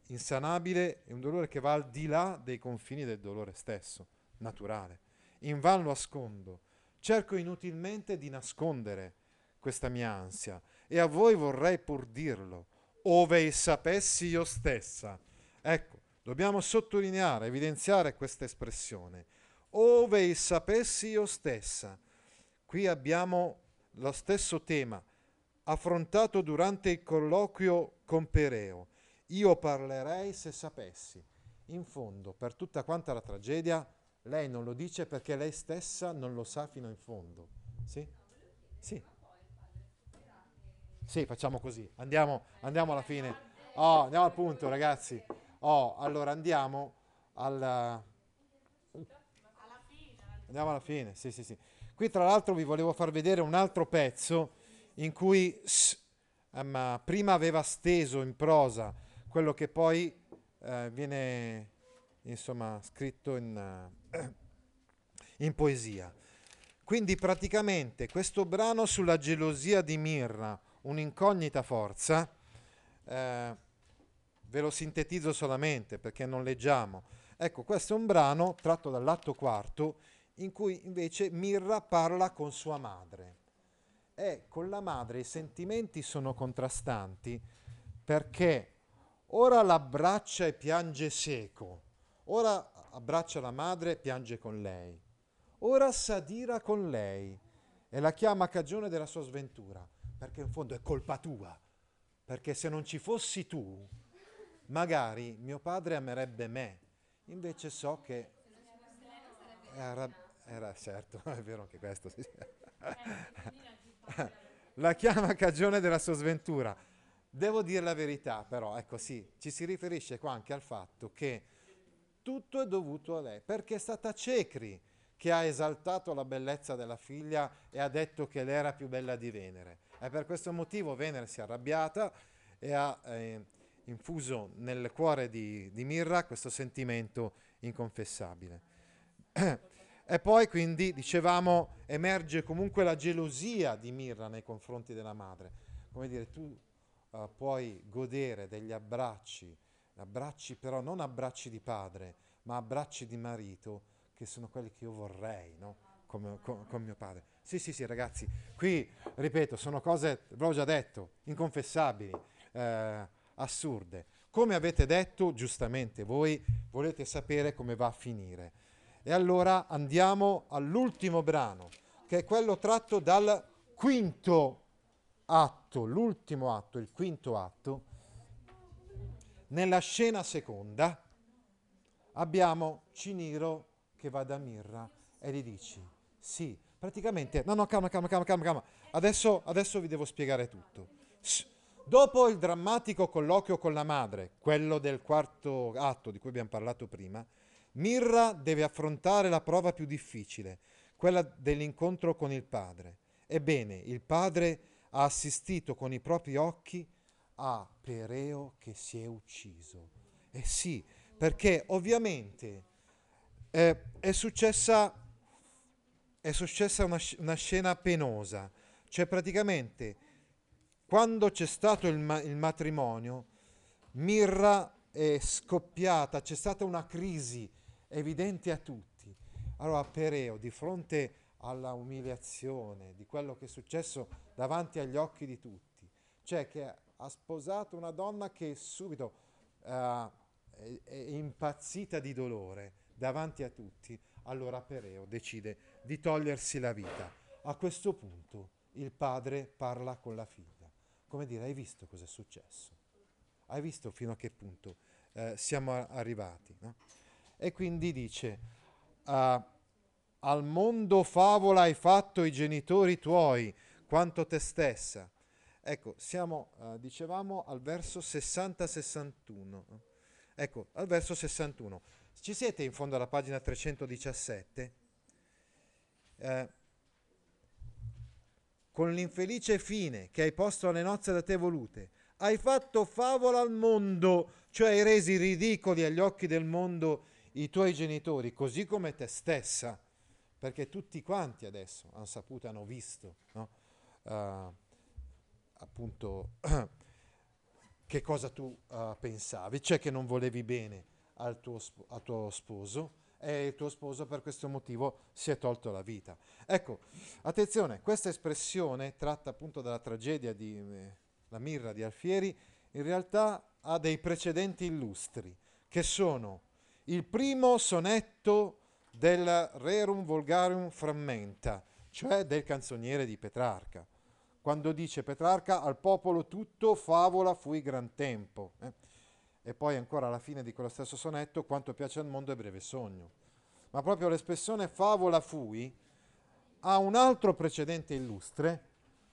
insanabile, è un dolore che va al di là dei confini del dolore stesso, naturale. In van lo ascondo. Cerco inutilmente di nascondere questa mia ansia e a voi vorrei pur dirlo ove sapessi io stessa. Ecco, dobbiamo sottolineare, evidenziare questa espressione. Ove sapessi io stessa. Qui abbiamo lo stesso tema affrontato durante il colloquio con Pereo. Io parlerei se sapessi. In fondo, per tutta quanta la tragedia, lei non lo dice perché lei stessa non lo sa fino in fondo. Sì? Sì. Sì, facciamo così. Andiamo, andiamo alla fine. Oh, andiamo al punto, ragazzi. Oh, allora andiamo alla... Andiamo alla fine, sì, sì, sì. Qui tra l'altro vi volevo far vedere un altro pezzo in cui um, prima aveva steso in prosa quello che poi uh, viene insomma scritto in, uh, in poesia. Quindi praticamente questo brano sulla gelosia di Mirra, un'incognita forza, eh, ve lo sintetizzo solamente perché non leggiamo. Ecco, questo è un brano tratto dall'atto quarto in cui invece Mirra parla con sua madre. E con la madre i sentimenti sono contrastanti perché ora l'abbraccia e piange seco, ora abbraccia la madre e piange con lei, ora s'adira con lei e la chiama cagione della sua sventura, perché in fondo è colpa tua, perché se non ci fossi tu, magari mio padre amerebbe me, invece so che era, era certo, è vero anche questo. La chiama cagione della sua sventura. Devo dire la verità, però, ecco sì, ci si riferisce qua anche al fatto che tutto è dovuto a lei, perché è stata Cecri che ha esaltato la bellezza della figlia e ha detto che lei era più bella di Venere. E per questo motivo Venere si è arrabbiata e ha eh, infuso nel cuore di, di Mirra questo sentimento inconfessabile. E poi quindi, dicevamo, emerge comunque la gelosia di Mirra nei confronti della madre. Come dire, tu uh, puoi godere degli abbracci, abbracci però non abbracci di padre, ma abbracci di marito, che sono quelli che io vorrei, no? Come, con, con, mio padre. Sì, sì, sì, ragazzi, qui, ripeto, sono cose, ve l'ho già detto, inconfessabili, eh, assurde. Come avete detto, giustamente voi volete sapere come va a finire. E allora andiamo all'ultimo brano, che è quello tratto dal quinto atto, l'ultimo atto, il quinto atto. Nella scena seconda abbiamo Ciniro che va da Mirra e gli dici, sì, praticamente, no, no, calma, calma, calma, calma, calma. Adesso, adesso vi devo spiegare tutto. Dopo il drammatico colloquio con la madre, quello del quarto atto di cui abbiamo parlato prima, Mirra deve affrontare la prova più difficile, quella dell'incontro con il padre. Ebbene, il padre ha assistito con i propri occhi a Pereo che si è ucciso. Eh sì, perché ovviamente eh, è successa, è successa una, una, scena penosa, cioè praticamente quando c'è stato il, ma- il matrimonio, Mirra è scoppiata, c'è stata una crisi evidente a tutti. Allora Pereo, di fronte alla umiliazione di quello che è successo davanti agli occhi di tutti, cioè che ha sposato una donna che subito uh, è, è impazzita di dolore davanti a tutti, allora Pereo decide di togliersi la vita. A questo punto il padre parla con la figlia. Come dire, hai visto cosa è successo? Hai visto fino a che punto eh, siamo arrivati? No? E quindi dice, uh, al mondo favola hai fatto i genitori tuoi, quanto te stessa. Ecco, siamo, uh, dicevamo, al verso 60-61. Ecco, al verso 61. Ci siete in fondo alla pagina 317? Eh, con l'infelice fine che hai posto alle nozze da te volute, hai fatto favola al mondo, cioè hai resi ridicoli agli occhi del mondo i tuoi genitori, così come te stessa, perché tutti quanti adesso hanno saputo, hanno visto, no? uh, appunto, che cosa tu uh, pensavi, cioè che non volevi bene al tuo, sp- al tuo sposo e il tuo sposo per questo motivo si è tolto la vita. Ecco, attenzione, questa espressione tratta appunto dalla tragedia di eh, La Mirra di Alfieri, in realtà ha dei precedenti illustri, che sono il primo sonetto del Rerum Volgarium Frammenta, cioè del canzoniere di Petrarca, quando dice Petrarca al popolo tutto favola fui gran tempo. Eh? E poi ancora alla fine di quello stesso sonetto, quanto piace al mondo è breve sogno. Ma proprio l'espressione favola fui ha un altro precedente illustre,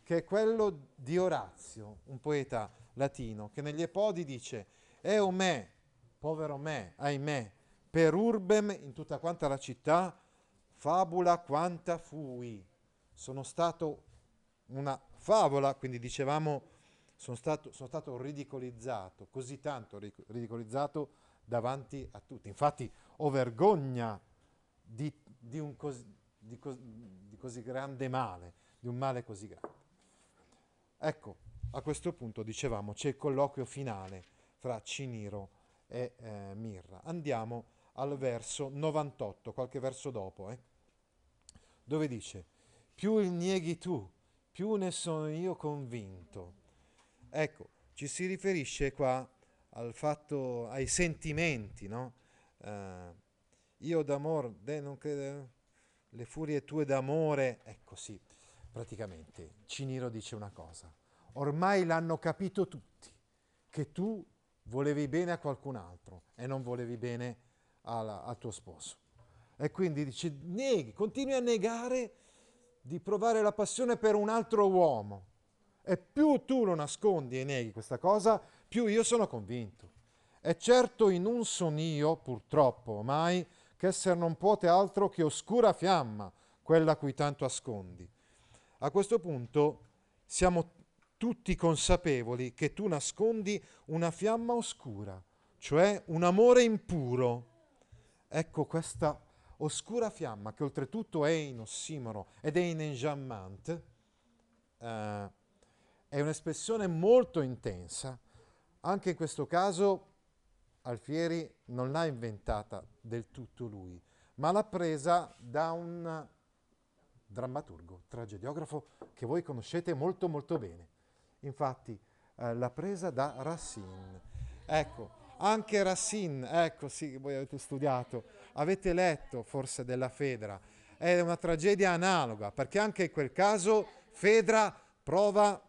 che è quello di Orazio, un poeta latino, che negli Epodi dice, Eo me, povero me, ahimè, per urbem in tutta quanta la città, fabula quanta fui. Sono stato una favola, quindi dicevamo, sono stato, sono stato ridicolizzato, così tanto ridicolizzato davanti a tutti. Infatti ho vergogna di, di, un cos, di, cos, di così grande male, di un male così grande. Ecco, a questo punto dicevamo c'è il colloquio finale fra Ciniro e eh, Mirra. Andiamo al verso 98, qualche verso dopo, eh, dove dice, più il nieghi tu, più ne sono io convinto. Ecco, ci si riferisce qua al fatto, ai sentimenti, no? Uh, io d'amore, de non credo, le furie tue d'amore, ecco sì. praticamente, Ciniro dice una cosa. Ormai l'hanno capito tutti, che tu volevi bene a qualcun altro e non volevi bene alla- al tuo sposo. E quindi dice, neghi, continui a negare di provare la passione per un altro uomo. E più tu lo nascondi e neghi questa cosa, più io sono convinto. E certo in un son io, purtroppo ormai, che esser non puote altro che oscura fiamma, quella cui tanto ascondi. A questo punto siamo tutti consapevoli che tu nascondi una fiamma oscura, cioè un amore impuro. Ecco questa oscura fiamma che oltretutto è in ossimoro ed è in enjambment, eh, è un'espressione molto intensa. Anche in questo caso Alfieri non l'ha inventata del tutto lui, ma l'ha presa da un drammaturgo, tragediografo che voi conoscete molto molto bene. Infatti eh, l'ha presa da Racine. Ecco, anche Racine, ecco sì, voi avete studiato, avete letto forse della Fedra, è una tragedia analoga, perché anche in quel caso Fedra prova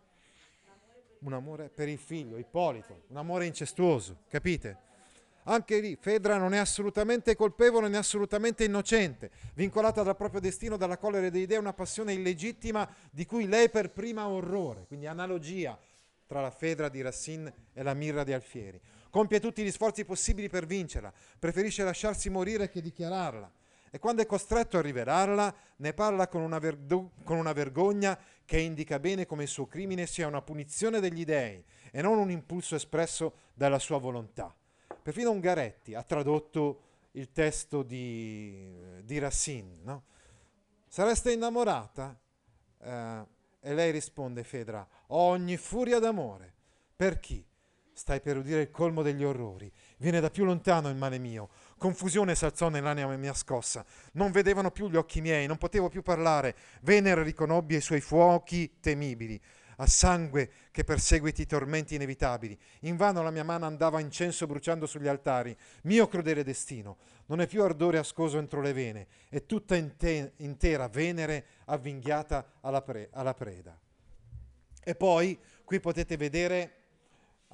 un amore per il figlio, Ippolito, un amore incestuoso, capite? Anche lì Fedra non è assolutamente colpevole né assolutamente innocente, vincolata dal proprio destino, dalla collera dei dei, una passione illegittima di cui lei per prima ha orrore, quindi analogia tra la Fedra di Racine e la Mirra di Alfieri. Compie tutti gli sforzi possibili per vincerla, preferisce lasciarsi morire che dichiararla e quando è costretto a rivelarla ne parla con una, verdo- con una vergogna che indica bene come il suo crimine sia una punizione degli dei e non un impulso espresso dalla sua volontà. Perfino Ungaretti ha tradotto il testo di, di Racine. No? Sareste innamorata? Eh, e lei risponde, Fedra, ho ogni furia d'amore. Per chi? Stai per udire il colmo degli orrori. Viene da più lontano il male mio. Confusione s'alzò nell'anima mia scossa. Non vedevano più gli occhi miei, non potevo più parlare. Venere riconobbi i suoi fuochi temibili a sangue che perseguiti i tormenti inevitabili. Invano la mia mano andava incenso bruciando sugli altari. Mio crudele destino, non è più ardore ascoso entro le vene, è tutta inte- intera Venere avvinghiata alla, pre- alla preda. E poi qui potete vedere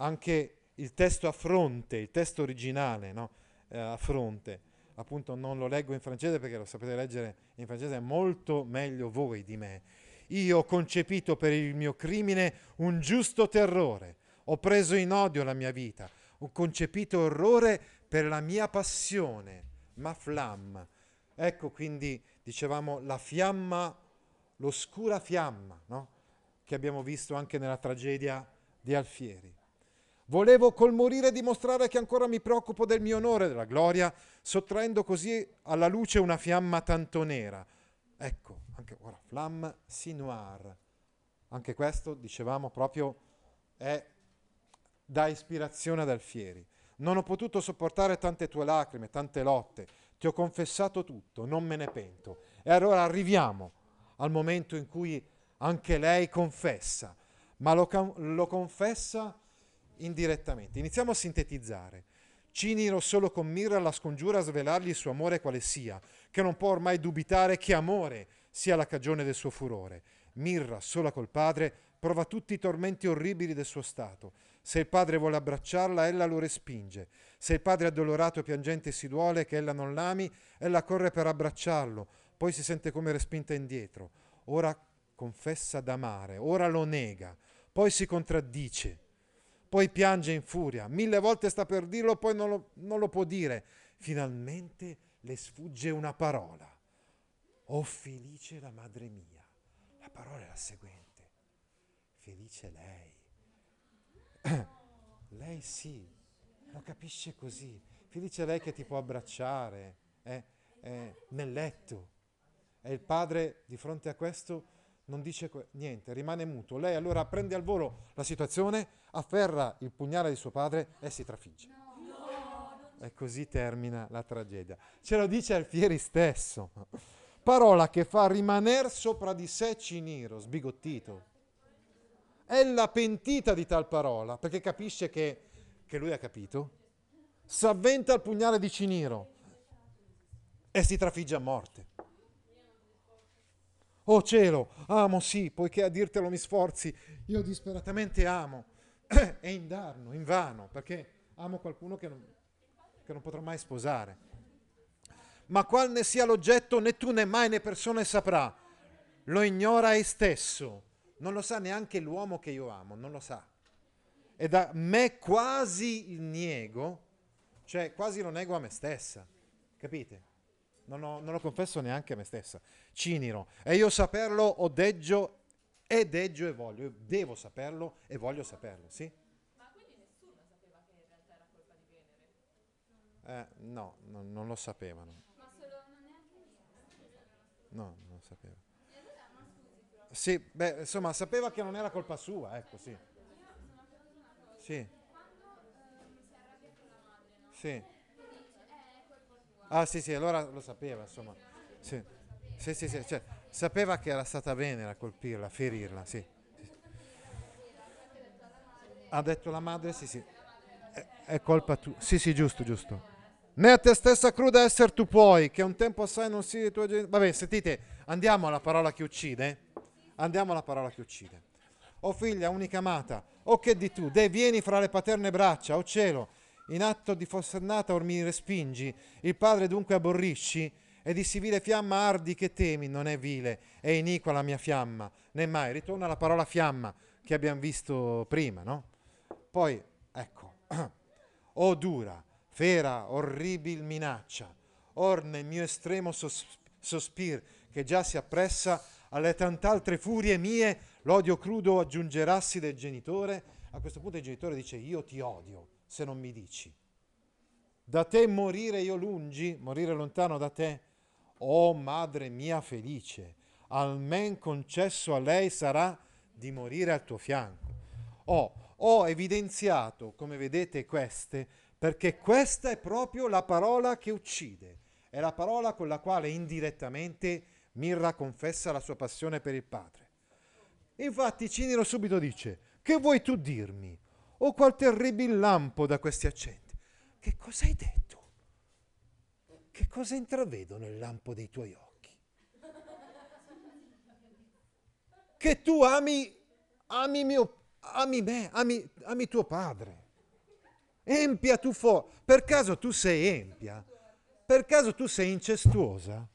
anche il testo a fronte, il testo originale, no? Eh, a fronte. Appunto non lo leggo in francese perché lo sapete leggere in francese molto meglio voi di me. Io ho concepito per il mio crimine un giusto terrore, ho preso in odio la mia vita, ho concepito orrore per la mia passione, ma flamme. Ecco quindi, dicevamo, la fiamma, l'oscura fiamma, no? che abbiamo visto anche nella tragedia di Alfieri. Volevo col morire dimostrare che ancora mi preoccupo del mio onore, della gloria, sottraendo così alla luce una fiamma tanto nera. Ecco, anche ora, flamme si noir. Anche questo, dicevamo, proprio è da ispirazione ad Alfieri. Non ho potuto sopportare tante tue lacrime, tante lotte. Ti ho confessato tutto, non me ne pento. E allora arriviamo al momento in cui anche lei confessa, ma lo, lo confessa indirettamente. Iniziamo a sintetizzare. Ciniro solo con Mirra la scongiura a svelargli il suo amore quale sia, che non può ormai dubitare che amore sia la cagione del suo furore. Mirra, sola col padre, prova tutti i tormenti orribili del suo stato. Se il padre vuole abbracciarla, ella lo respinge. Se il padre addolorato e piangente si duole che ella non l'ami, ella corre per abbracciarlo, poi si sente come respinta indietro. Ora confessa d'amare, ora lo nega, poi si contraddice poi piange in furia, mille volte sta per dirlo, poi non lo, non lo può dire. Finalmente le sfugge una parola. Oh felice la madre mia. La parola è la seguente. Felice lei. lei sì, lo capisce così. Felice lei che ti può abbracciare eh, eh, nel letto. E il padre di fronte a questo non dice niente, rimane muto. Lei allora prende al volo la situazione, afferra il pugnale di suo padre e si trafigge. E così termina la tragedia. Ce lo dice Alfieri stesso. Parola che fa rimanere sopra di sé Ciniro, sbigottito. Ella pentita di tal parola, perché capisce che, che lui ha capito, s'avventa il pugnale di Ciniro e si trafigge a morte. Oh cielo, amo sì, poiché a dirtelo mi sforzi, io disperatamente amo. e indarno, invano, perché amo qualcuno che non, che non potrò mai sposare. Ma qual ne sia l'oggetto, né tu né mai né persone saprà. Lo ignora ei stesso. Non lo sa neanche l'uomo che io amo, non lo sa. E da me quasi il niego, cioè quasi lo nego a me stessa. Capite? Non, ho- non lo confesso neanche a me stessa. Ciniro. E io saperlo o deggio e deggio e voglio. Io devo saperlo e voglio saperlo, sì? Eh, no, no, non lo sapevano. No, non lo sapeva. Sì, beh, insomma, sapeva che non era colpa sua, ecco, sì. Sì. Sì. Ah, sì, sì, allora lo sapeva, insomma. Sì, sì, sì, sì, cioè, sapeva che era stata bene a colpirla, ferirla, sì. Ha detto la madre, sì, sì. È, è colpa tua. Sì, sì, giusto, giusto. Né a te stessa cruda esser tu puoi, che un tempo assai non sia i tuoi genitori. Vabbè, sentite, andiamo alla parola che uccide. Andiamo alla parola che uccide. O figlia unica amata, o che di tu, deh vieni fra le paterne braccia, o cielo, in atto di forsennata or mi respingi, il padre dunque aborrisci, e di sivile fiamma ardi che temi, non è vile, è iniqua la mia fiamma, né mai. Ritorna alla parola fiamma che abbiamo visto prima, no? Poi, ecco, o dura, fera, orribil minaccia, or nel mio estremo sos- sospir, che già si appressa alle tant'altre furie mie, l'odio crudo aggiungerassi del genitore. A questo punto il genitore dice, io ti odio se non mi dici. Da te morire io lungi, morire lontano da te, o madre mia felice, almen concesso a lei sarà di morire al tuo fianco. Ho, ho evidenziato, come vedete, queste, perché questa è proprio la parola che uccide, è la parola con la quale indirettamente Mirra confessa la sua passione per il padre. Infatti Ciniro subito dice, che vuoi tu dirmi? O qual terribile lampo da questi accenti? Che cosa hai detto? Che cosa intravedo nel lampo dei tuoi occhi? Che tu ami, ami mio, ami me, ami, ami tuo padre. Empia tu fu, per caso tu sei empia? Per caso tu sei incestuosa?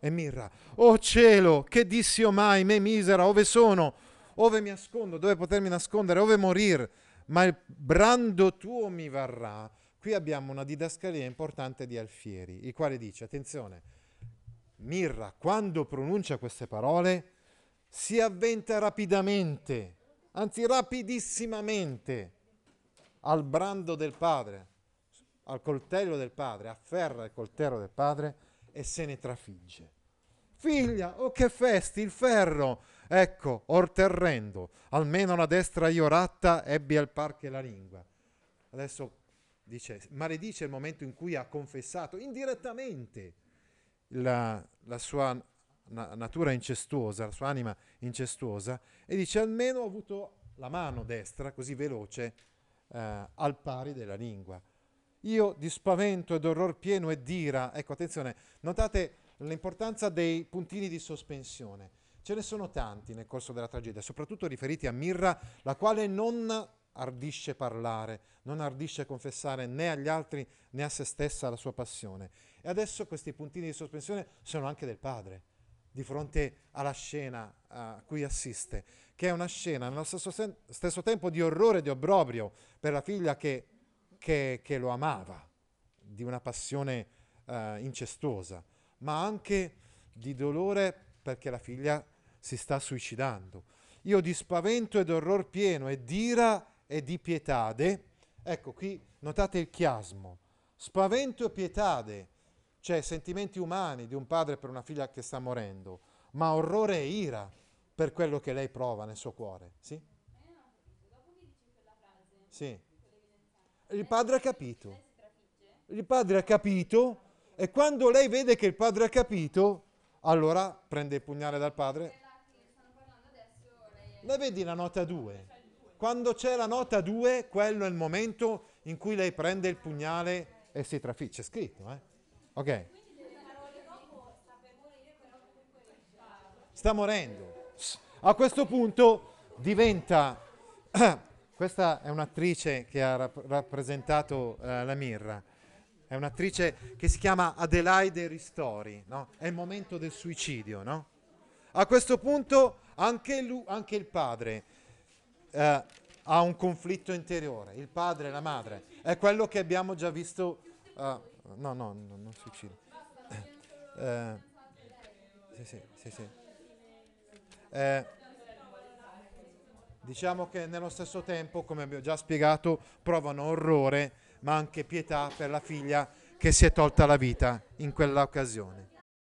E Mirra, oh cielo, che dissi mai, me misera, ove sono? Ove mi nascondo, dove potermi nascondere, ove morir? Ma il brando tuo mi varrà. Qui abbiamo una didascalia importante di Alfieri, il quale dice, attenzione, Mirra, quando pronuncia queste parole, si avventa rapidamente, anzi rapidissimamente, al brando del padre, al coltello del padre, afferra il coltello del padre e se ne trafigge. Figlia, oh che festi, il ferro! Ecco, or terrendo, almeno la destra io ratta ebbi al par che la lingua. Adesso dice, maledice il momento in cui ha confessato indirettamente la, la sua na- natura incestuosa, la sua anima incestuosa, e dice almeno ho avuto la mano destra così veloce eh, al pari della lingua. Io di spavento ed orror pieno e d'ira, ecco attenzione, notate l'importanza dei puntini di sospensione. Ce ne sono tanti nel corso della tragedia, soprattutto riferiti a Mirra, la quale non ardisce parlare, non ardisce confessare né agli altri né a se stessa la sua passione. E adesso questi puntini di sospensione sono anche del padre, di fronte alla scena a cui assiste, che è una scena nello stesso, sen- stesso tempo di orrore e di obbrobrio per la figlia che, che- che lo amava, di una passione eh, incestuosa, ma anche di dolore perché la figlia si sta suicidando. Io di spavento ed orror pieno e d'ira e di pietade, ecco qui notate il chiasmo, spavento e pietade, cioè sentimenti umani di un padre per una figlia che sta morendo, ma orrore e ira per quello che lei prova nel suo cuore, sì? Sì. Il padre ha capito. Il padre ha capito e quando lei vede che il padre ha capito, allora prende il pugnale dal padre. La vedi la nota 2? Quando c'è la nota 2, quello è il momento in cui lei prende il pugnale e si trafigge. C'è scritto, eh? Ok. sta morendo. A questo punto diventa... Questa è un'attrice che ha rap- rappresentato eh, la Mirra, è un'attrice che si chiama Adelaide Ristori, no? È il momento del suicidio, no? A questo punto anche, lui, anche il padre eh, ha un conflitto interiore, il padre e la madre. È quello che abbiamo già visto... Uh, no, no, no, non suicidio. Uh, sì, sì, sì, sì. Eh, diciamo che nello stesso tempo, come abbiamo già spiegato, provano orrore, ma anche pietà per la figlia che si è tolta la vita in quella occasione.